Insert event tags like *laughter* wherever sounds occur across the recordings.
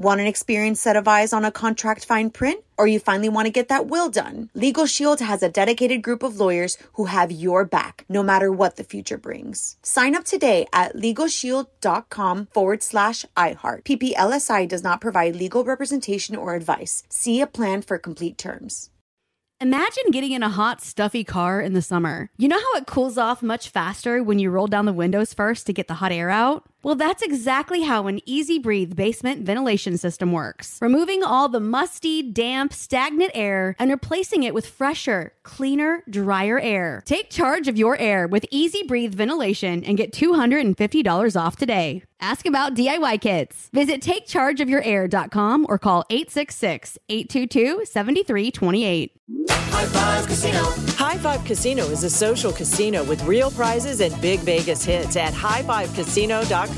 Want an experienced set of eyes on a contract fine print? Or you finally want to get that will done? Legal Shield has a dedicated group of lawyers who have your back, no matter what the future brings. Sign up today at LegalShield.com forward slash iHeart. PPLSI does not provide legal representation or advice. See a plan for complete terms. Imagine getting in a hot, stuffy car in the summer. You know how it cools off much faster when you roll down the windows first to get the hot air out? Well, that's exactly how an EZ Breathe basement ventilation system works. Removing all the musty, damp, stagnant air and replacing it with fresher, cleaner, drier air. Take charge of your air with EZ Breathe ventilation and get $250 off today. Ask about DIY kits. Visit takechargeofyourair.com or call 866-822-7328. High Five Casino. High Five Casino is a social casino with real prizes and big Vegas hits at highfivecasino.com.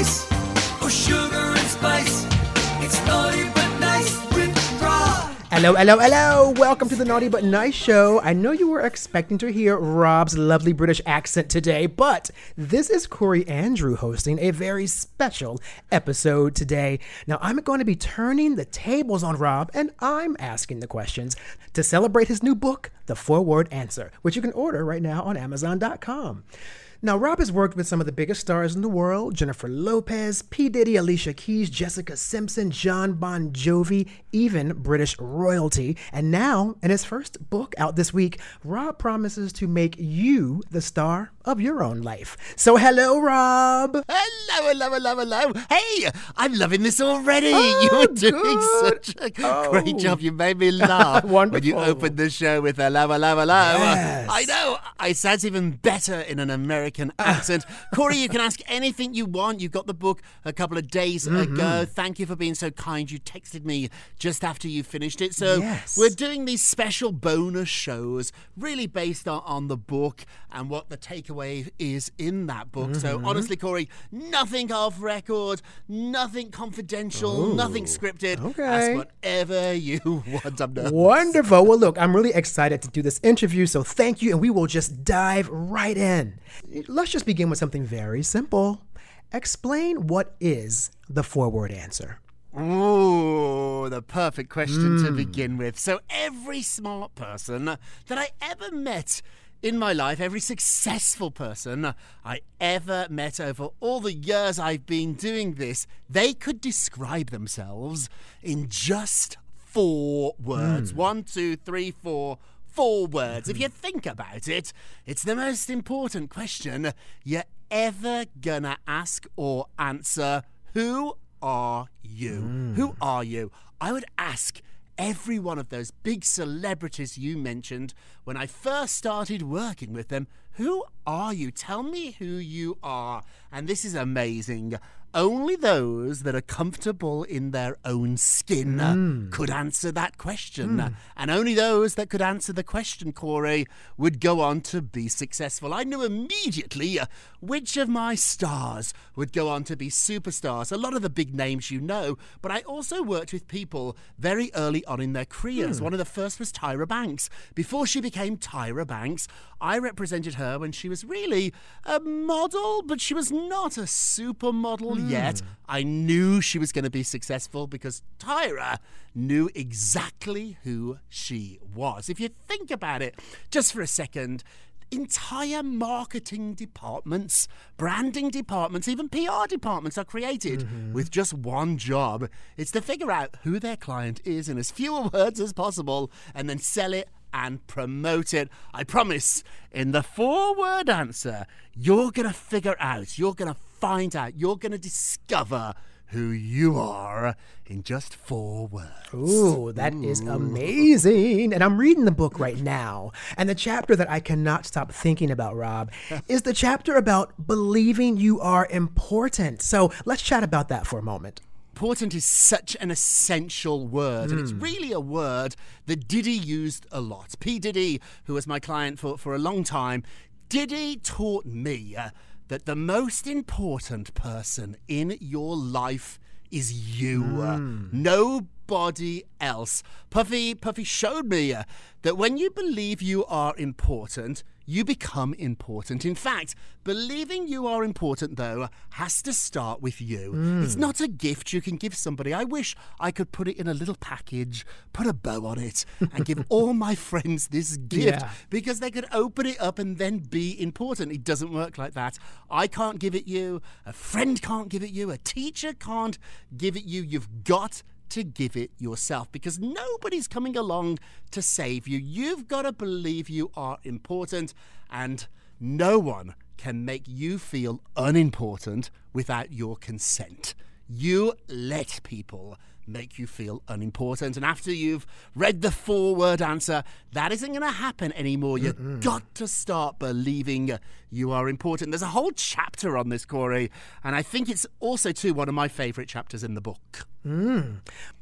Sugar and spice. It's naughty but nice with. Hello, hello, hello. Welcome to the Naughty But Nice Show. I know you were expecting to hear Rob's lovely British accent today, but this is Corey Andrew hosting a very special episode today. Now, I'm going to be turning the tables on Rob, and I'm asking the questions to celebrate his new book, The Four Word Answer, which you can order right now on Amazon.com. Now, Rob has worked with some of the biggest stars in the world Jennifer Lopez, P. Diddy, Alicia Keys, Jessica Simpson, Jon Bon Jovi, even British royalty. And now, in his first book out this week, Rob promises to make you the star of your own life. So, hello, Rob. Hello, hello, hello, hello. Hey, I'm loving this already. Oh, *laughs* You're doing good. such a Oh. great job. You made me *laughs* laugh when you opened the show with hello, hello, hello. Yes. I know. I sounds even better in an American accent. Corey, you can ask anything you want. You got the book a couple of days Mm-hmm. ago. Thank you for being so kind. You texted me just after you finished it. So Yes. we're doing these special bonus shows, really based on, on the book and what the takeaway is in that book. So Mm-hmm. honestly, Corey, nothing off record, nothing confidential, nothing scripted. okay. Ask whatever you *laughs* want. I'm nervous. Wonderful. Well, look, I'm really excited to do this interview, so thank you, and we will just dive right in. Let's just begin with something very simple. Explain what is the four word answer. Ooh, the perfect question Hmm. to begin with. So, every smart person that I ever met in my life, every successful person I ever met over all the years I've been doing this, they could describe themselves in just four words. One, two, three, four. Four words. If you think about it, it's the most important question you're ever gonna ask or answer. Who are you? Hmm. Who are you? I would ask every one of those big celebrities you mentioned when I first started working with them. Who are you? Tell me who you are. And this is amazing. Only those that are comfortable in their own skin uh, could answer that question. And only those that could answer the question, Corey, would go on to be successful. I knew immediately uh, which of my stars would go on to be superstars. A lot of the big names you know, but I also worked with people very early on in their careers. One of the first was Tyra Banks. Before she became Tyra Banks, I represented her when she was really a model, but she was not a supermodel yet. Hmm. I knew she was going to be successful because Tyra knew exactly who she was. If you think about it just for a second, entire marketing departments, branding departments, even PR departments are created mm-hmm. with just one job. It's to figure out who their client is in as few *laughs* words as possible and then sell it and promote it. I promise, in the four word answer, you're going to figure out, you're going to find out, you're going to discover who you are in just four words. Ooh, that is mm. amazing. And I'm reading the book right now. And the chapter that I cannot stop thinking about, Rob, *laughs* is the chapter about believing you are important. So let's chat about that for a moment. Important is such an essential word, and it's really a word that Diddy used a lot. P. Diddy, who was my client for, for a long time, Diddy taught me uh, that the most important person in your life is you. Uh, nobody else. Puffy Puffy showed me uh, that when you believe you are important, you become important. In fact, believing you are important, though, has to start with you. It's not a gift you can give somebody. I wish I could put it in a little package, put a bow on it, and give *laughs* all my friends this gift Yeah. because they could open it up and then be important. It doesn't work like that. I can't give it you, a friend can't give it you, a teacher can't give it you. You've got to give it yourself because nobody's coming along to save you. You've got to believe you are important, and no one can make you feel unimportant without your consent. You let people make you feel unimportant. And after you've read the four word answer, that isn't going to happen anymore. You've got to start believing you are important. There's a whole chapter on this, Corey, and I think it's also, too, one of my favorite chapters in the book.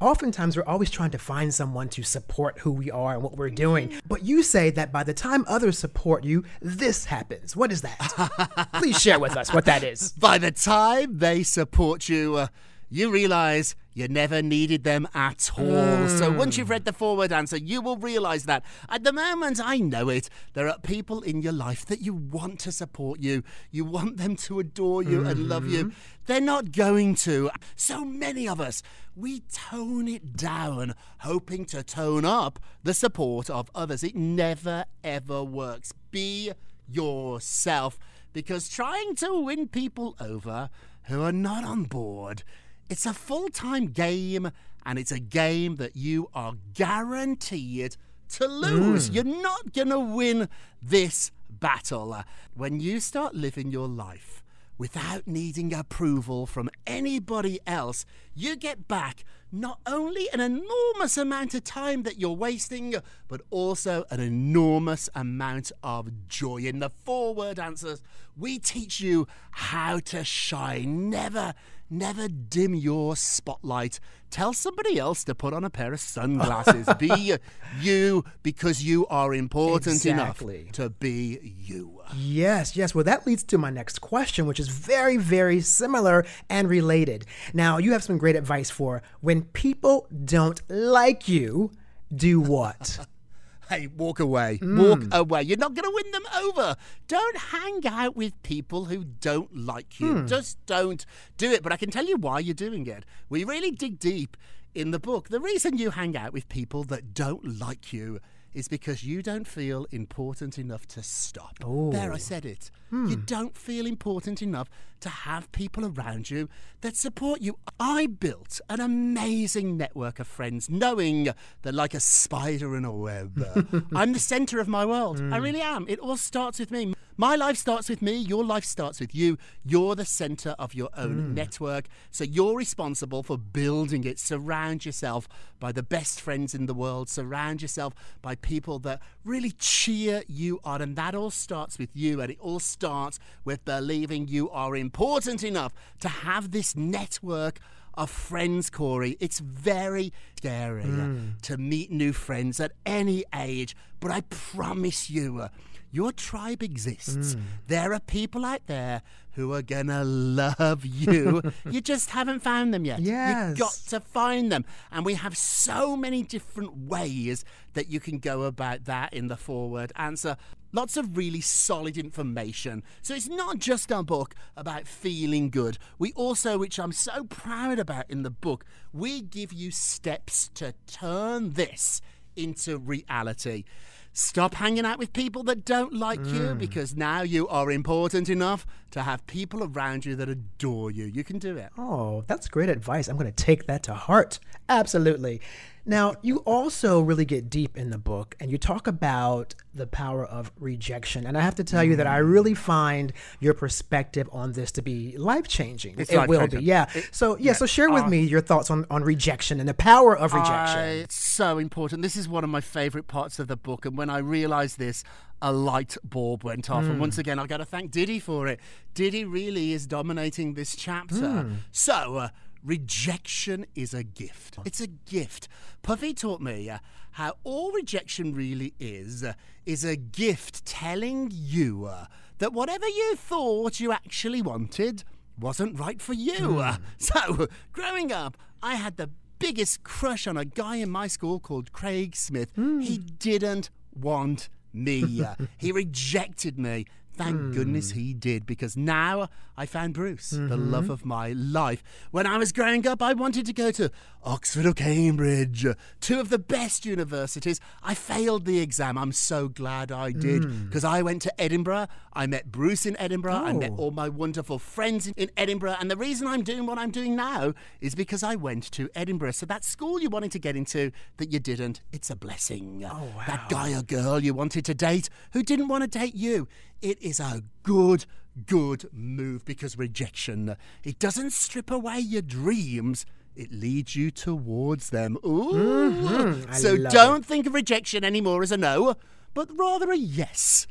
Oftentimes, we're always trying to find someone to support who we are and what we're doing. But you say that by the time others support you, this happens. What is that? *laughs* Please share with us what that is. By the time they support you, uh, you realize you never needed them at all. So hmm. once you've read the four word answer, you will realize that. At the moment, I know it. There are people in your life that you want to support you. You want them to adore you and love you. Mm-hmm. They're not going to. So many of us, we tone it down, hoping to tone up the support of others. It never, ever works. Be yourself because trying to win people over who are not on board it's a full-time game and it's a game that you are guaranteed to lose hmm. you're not going to win this battle when you start living your life without needing approval from anybody else, you get back not only an enormous amount of time that you're wasting, but also an enormous amount of joy. In the four word answers, we teach you how to shine. Never, never dim your spotlight. Tell somebody else to put on a pair of sunglasses. *laughs* be you because you are important Exactly. enough to be you. Yes, yes. Well, that leads to my next question, which is very, very similar and related. Now, you have some great advice for when people don't like you, do what? *laughs* Hey, walk away. Walk hmm. away. You're not going to win them over. Don't hang out with people who don't like you. Hmm. Just don't do it. But I can tell you why you're doing it. We really dig deep in the book. The reason you hang out with people that don't like you is because you don't feel important enough to stop. There, I said it. You hmm. don't feel important enough to have people around you that support you. I built an amazing network of friends, knowing that, like a spider in a web, *laughs* I'm the center of my world. I hmm. really am. It all starts with me. My life starts with me. Your life starts with you. You're the center of your own network. So you're responsible for building it. Surround yourself by the best friends in the world. Surround yourself by people that really cheer you on. And that all starts with you. And it all starts with believing you are important enough to have this network of friends, Corey. It's very scary uh, to meet new friends at any age, but I promise you, uh, your tribe exists. Hmm. There are people out there who are gonna love you. *laughs* you just haven't found them yet. Yes. You've got to find them. And we have so many different ways that you can go about that in the four word answer. Lots of really solid information. So it's not just a book about feeling good. We also, which I'm so proud about in the book, we give you steps to turn this into reality. Stop hanging out with people that don't like you mm. because now you are important enough to have people around you that adore you. You can do it. Oh, that's great advice. I'm going to take that to heart. Absolutely. Now, you also really get deep in the book and you talk about the power of rejection. And I have to tell you that I really find your perspective on this to be life changing. It will be, yeah. It- So, yeah, yeah. so share with Uh, me your thoughts on, on rejection and the power of rejection. I- it's so important. This is one of my favorite parts of the book. And when I realized this, a light bulb went off. And Mm. once again, I got to thank Diddy for it. Diddy really is dominating this chapter. Mm. So, uh, rejection is a gift. It's a gift. Puffy taught me uh, how all rejection really is uh, is a gift telling you uh, that whatever you thought you actually wanted wasn't right for you. Uh, So, growing up, I had the biggest crush on a guy in my school called Craig Smith. He didn't want me. Uh, he *laughs* rejected me. Thank goodness hmm. he did, because now I found Bruce, the mm-hmm. love of my life. When I was growing up, I wanted to go to Oxford or Cambridge, two of the best universities. I failed the exam. I'm so glad I did, hmm. because I went to Edinburgh. I met Bruce in Edinburgh. I met Oh. all my wonderful friends in, in Edinburgh. And the reason I'm doing what I'm doing now is because I went to Edinburgh. So that school you wanted to get into that you didn't, it's a blessing. Oh, wow. That guy or girl you wanted to date who didn't want to date you, it is a good, good move because rejection, it doesn't strip away your dreams. It leads you towards them. Ooh. Mhm. I So don't think of rejection anymore as a no, but rather a yes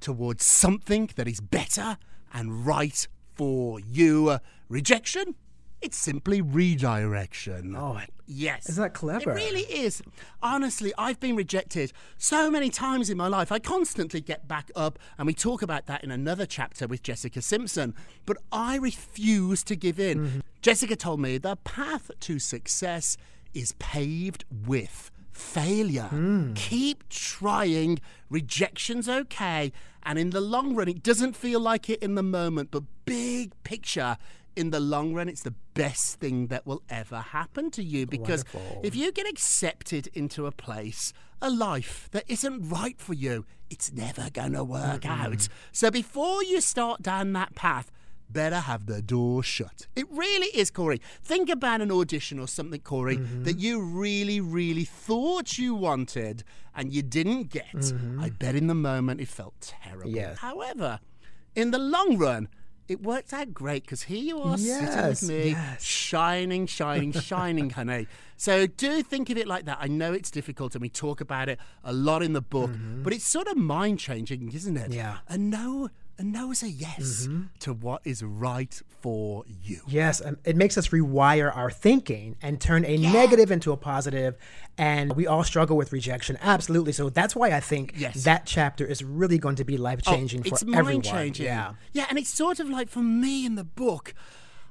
towards something that is better and right for you. Rejection? It's simply redirection. Oh, yes. is that clever? It really is. Honestly, I've been rejected so many times in my life. I constantly get back up, and we talk about that in another chapter with Jessica Simpson. But I refuse to give in. Mm-hmm. Jessica told me the path to success is paved with failure. Hmm. Keep trying. Rejection's okay. And in the long run, it doesn't feel like it in the moment, but big picture, in the long run, it's the best thing that will ever happen to you. Because Wonderful. if you get accepted into a place, a life that isn't right for you, it's never going to work out. So before you start down that path, better have the door shut. It really is, Corey. Think about an audition or something, Corey, mm-hmm. that you really, really thought you wanted and you didn't get. Mm-hmm. I bet in the moment it felt terrible. Yes. However, in the long run, it worked out great because here you are sitting with me, yes. shining, shining, *laughs* shining, honey. So do think of it like that. I know it's difficult and we talk about it a lot in the book, but it's sort of mind changing, isn't it? Mm-hmm. Yeah. And no, a no is a yes Mm-hmm. to what is right for you. Yes, it makes us rewire our thinking and turn a negative into a positive. And we all struggle with rejection, absolutely. So that's why I think Yes. that chapter is really going to be life changing Oh, for it's everyone. mind changing. Yeah. yeah, and it's sort of like for me in the book.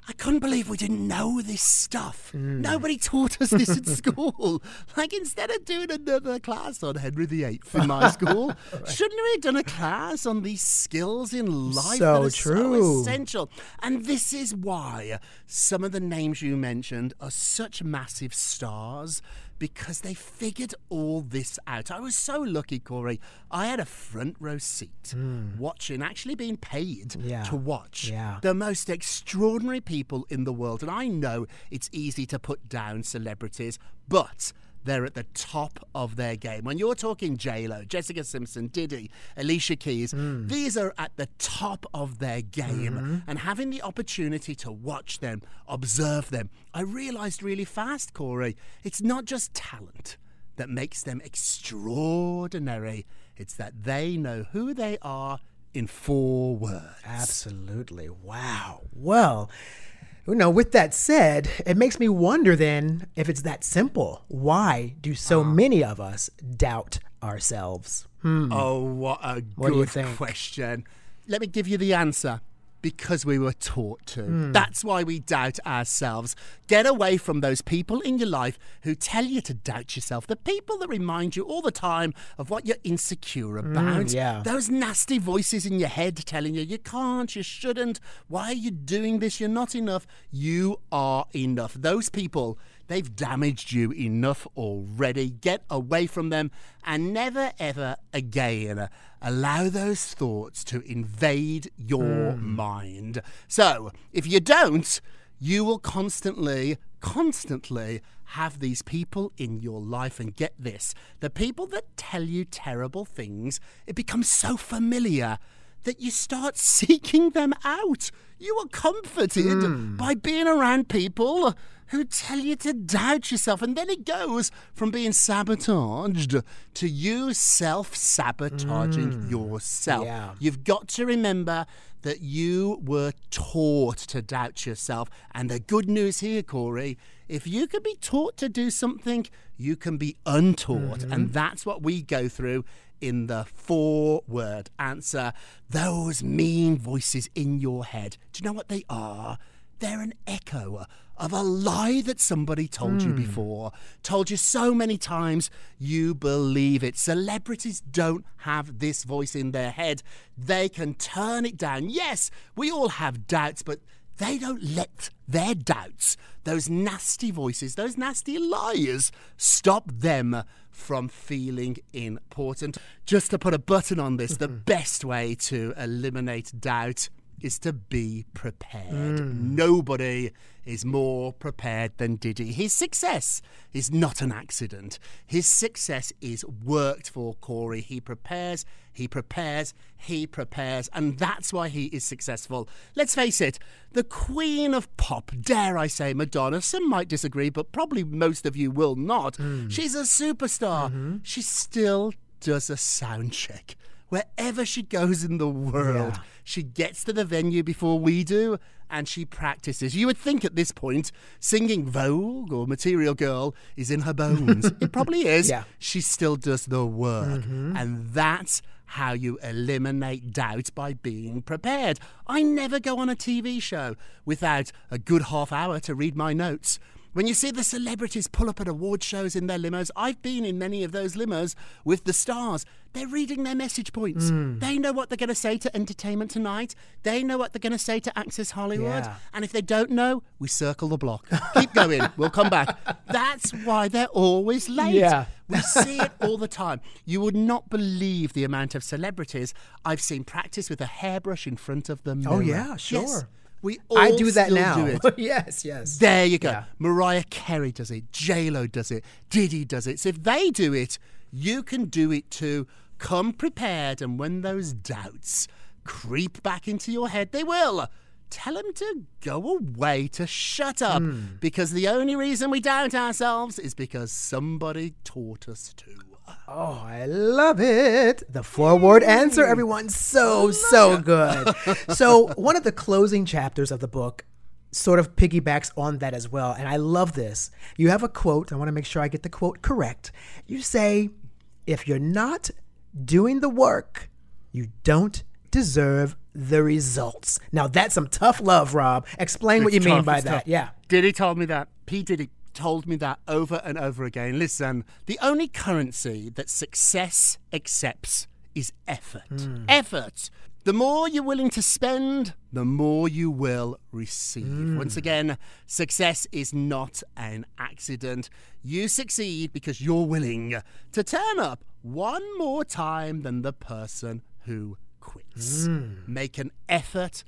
I couldn't believe we didn't know this stuff. Mm. Nobody taught us this at *laughs* school. Like instead of doing another class on Henry VIII in my *laughs* school, shouldn't we have done a class on these skills in life So that are true. so essential? And this is why some of the names you mentioned are such massive stars because they figured all this out. I was so lucky, Corey. I had a front row seat hmm. watching, actually being paid. Yeah. to watch Yeah. the most extraordinary people in the world. And I know it's easy to put down celebrities, but they're at the top of their game. When you're talking J-Lo, Jessica Simpson, Diddy, Alicia Keys, Hmm. these are at the top of their game. Mm-hmm. And having the opportunity to watch them, observe them, I realized really fast, Corey, it's not just talent that makes them extraordinary. It's that they know who they are in four words. Absolutely. Wow. Well, you know, with that said, it makes me wonder then if it's that simple. Why do so Uh-huh. many of us doubt ourselves? Hmm. Oh, what a What good question. Let me give you the answer. Because we were taught to. Hmm. That's why we doubt ourselves. Get away from those people in your life who tell you to doubt yourself. The people that remind you all the time of what you're insecure about. Hmm, yeah. Those nasty voices in your head telling you you can't, you shouldn't. Why are you doing this? You're not enough. You are enough. Those people, they've damaged you enough already. Get away from them and never ever again allow those thoughts to invade your hmm. mind. So, if you don't, you will constantly, constantly have these people in your life. And get this the people that tell you terrible things, it becomes so familiar that you start *laughs* seeking them out. You are comforted hmm. by being around people who tell you to doubt yourself. And then it goes from being sabotaged to you self sabotaging mm. yourself. Yeah. You've got to remember that you were taught to doubt yourself. And the good news here, Corey, if you can be taught to do something, you can be untaught. Mm-hmm. And that's what we go through in the four word answer. Those mean voices in your head. Do you know what they are? They're an echo of a lie that somebody told you hmm. before, told you so many times you believe it. Celebrities don't have this voice in their head. They can turn it down. Yes, we all have doubts, but they don't let their doubts, those nasty voices, those nasty liars, stop them from feeling important. Just to put a button on this, the *laughs* best way to eliminate doubt is to be prepared. Hmm. Nobody is more prepared than Diddy. His success is not an accident. His success is worked for Corey. He prepares, he prepares, he prepares, and that's why he is successful. Let's face it, the queen of pop, dare I say Madonna, some might disagree, but probably most of you will not. Hmm. She's a superstar. Mm-hmm. She still does a sound check. Wherever she goes in the world, Yeah. she gets to the venue before we do and she practices. You would think at this point, singing Vogue or Material Girl is in her bones. *laughs* it probably is. Yeah. She still does the work. Mm-hmm. And that's how you eliminate doubt by being prepared. I never go on a TV show without a good half hour to read my notes. When you see the celebrities pull up at award shows in their limos, I've been in many of those limos with the stars. They're reading their message points. Hmm. They know what they're going to say to Entertainment Tonight. They know what they're going to say to Access Hollywood. Yeah. And if they don't know, we circle the block. Keep going. *laughs* we'll come back. That's why they're always late. Yeah. We see it all the time. You would not believe the amount of celebrities I've seen practice with a hairbrush in front of the oh, mirror. Oh, yeah, Yes. We all I do that now. do it. *laughs* yes, yes. There you go. Yeah. Mariah Carey does it. J Lo does it. Diddy does it. So if they do it, you can do it too. Come prepared, and when those doubts creep back into your head, they will. Tell them to go away, to shut up, Hmm. because the only reason we doubt ourselves is because somebody taught us to. Oh, I love it. The four word answer, everyone. So, so good. *laughs* so, one of the closing chapters of the book sort of piggybacks on that as well. And I love this. You have a quote. I want to make sure I get the quote correct. You say, if you're not doing the work, you don't deserve the results. Now, that's some tough love, Rob. Explain what you It's mean by it's that. tough. Yeah. Diddy told me that. P. Diddy told me that over and over again. Listen, the only currency that success accepts is effort. Hmm. Effort. The more you're willing to spend, the more you will receive. Hmm. Once again, success is not an accident. You succeed because you're willing to turn up one more time than the person who quits. Hmm. Make an effort,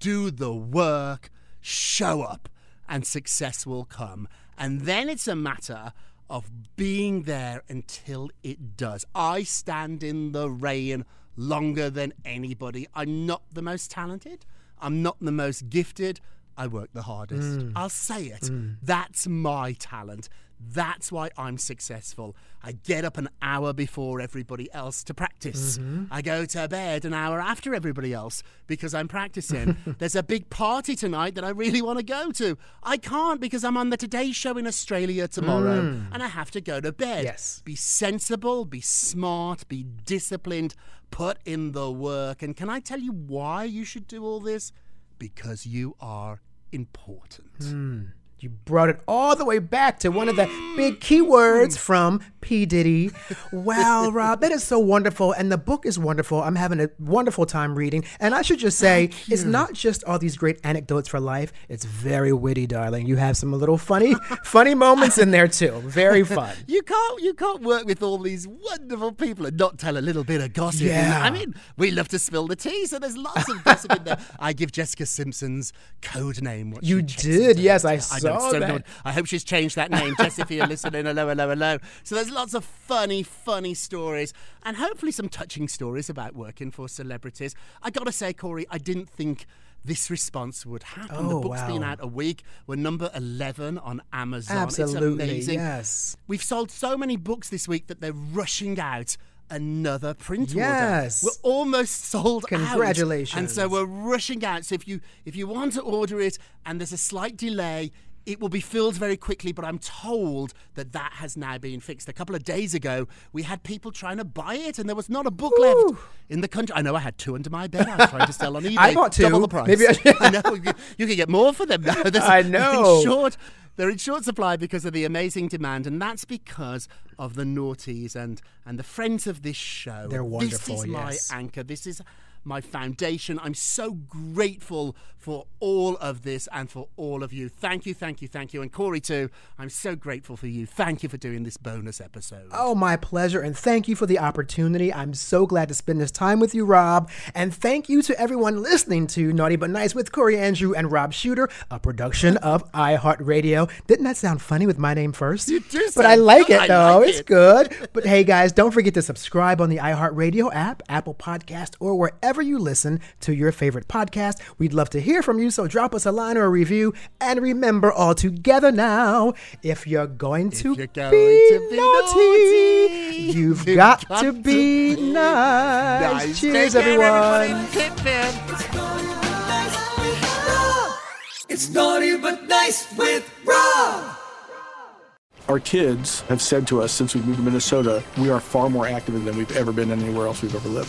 do the work, show up, and success will come. And then it's a matter of being there until it does. I stand in the rain longer than anybody. I'm not the most talented, I'm not the most gifted. I work the hardest. Mm. I'll say it. Mm. That's my talent. That's why I'm successful. I get up an hour before everybody else to practice. I go to bed an hour after everybody else because I'm practicing. *laughs* There's a big party tonight that I really want to go to. I can't because I'm on the Today Show in Australia tomorrow and I have to go to bed. Yes. Be sensible, be smart, be disciplined, put in the work. And can I tell you why you should do all this? because you are important. Hmm. You brought it all the way back to one of the big keywords hmm. from P. Diddy. Wow, *laughs* Rob, that is so wonderful. And the book is wonderful. I'm having a wonderful time reading. And I should just say, it's not just all these great anecdotes for life. It's very witty, darling. You have some little funny, *laughs* funny moments in there too. Very fun. *laughs* You can't you can't work with all these wonderful people and not tell a little bit of gossip. Yeah. I mean, we love to spill the tea, so there's lots of gossip in there. I give Jessica Simpson's code name. What You did, yes, I know, so. I hope she's changed that name, Jessica. If you're listening, hello, hello, hello. So there's lots of funny, funny stories, and hopefully some touching stories about working for celebrities. I gotta say, Corey, I didn't think. This response would happen. the Oh, book's been out a week. We're number 11 on Amazon. Absolutely, It's amazing. yes. We've sold so many books this week that they're rushing out another print Yes. order. We're almost sold out. Congratulations. And so we're rushing out. So if you if you want to order it and there's a slight delay, it will be filled very quickly, but I'm told that that has now been fixed. A couple of days ago, we had people trying to buy it, and there was not a book left in the country. I know I had two under my bed. I was trying to sell on *laughs* eBay. I bought two. Double the price. Maybe I- *laughs* I know. You, you can get more for them now. *laughs* There's- I know. in short they're in short supply because of the amazing demand, and that's because of the naughties and and the friends of this show. They're wonderful, This is my anchor. This is my foundation. I'm so grateful for all of this and for all of you. Thank you, thank you, thank you. And Corey, too, I'm so grateful for you. Thank you for doing this bonus episode. Oh, my pleasure. And thank you for the opportunity. I'm so glad to spend this time with you, Rob. And thank you to everyone listening to Naughty But Nice with Corey Andrew and Rob Shuter, a production *laughs* of iHeartRadio. Didn't that sound funny with my name first? You do But I like it, I though. like it's it. good. But hey, guys, don't forget to subscribe on the iHeartRadio app, Apple Podcast, or wherever you listen to your favorite podcast. We'd love to hear from you, so drop us a line or a review. And remember, all together now, if you're going to, you're going be, to be naughty, naughty, you've you've got, got to to be be nice. Nice. Cheers, Take everyone. everybody. Tip in. It's naughty but nice with Rob. Our kids have said to us since we moved to Minnesota, we are far more active than we've ever been anywhere else we've ever lived.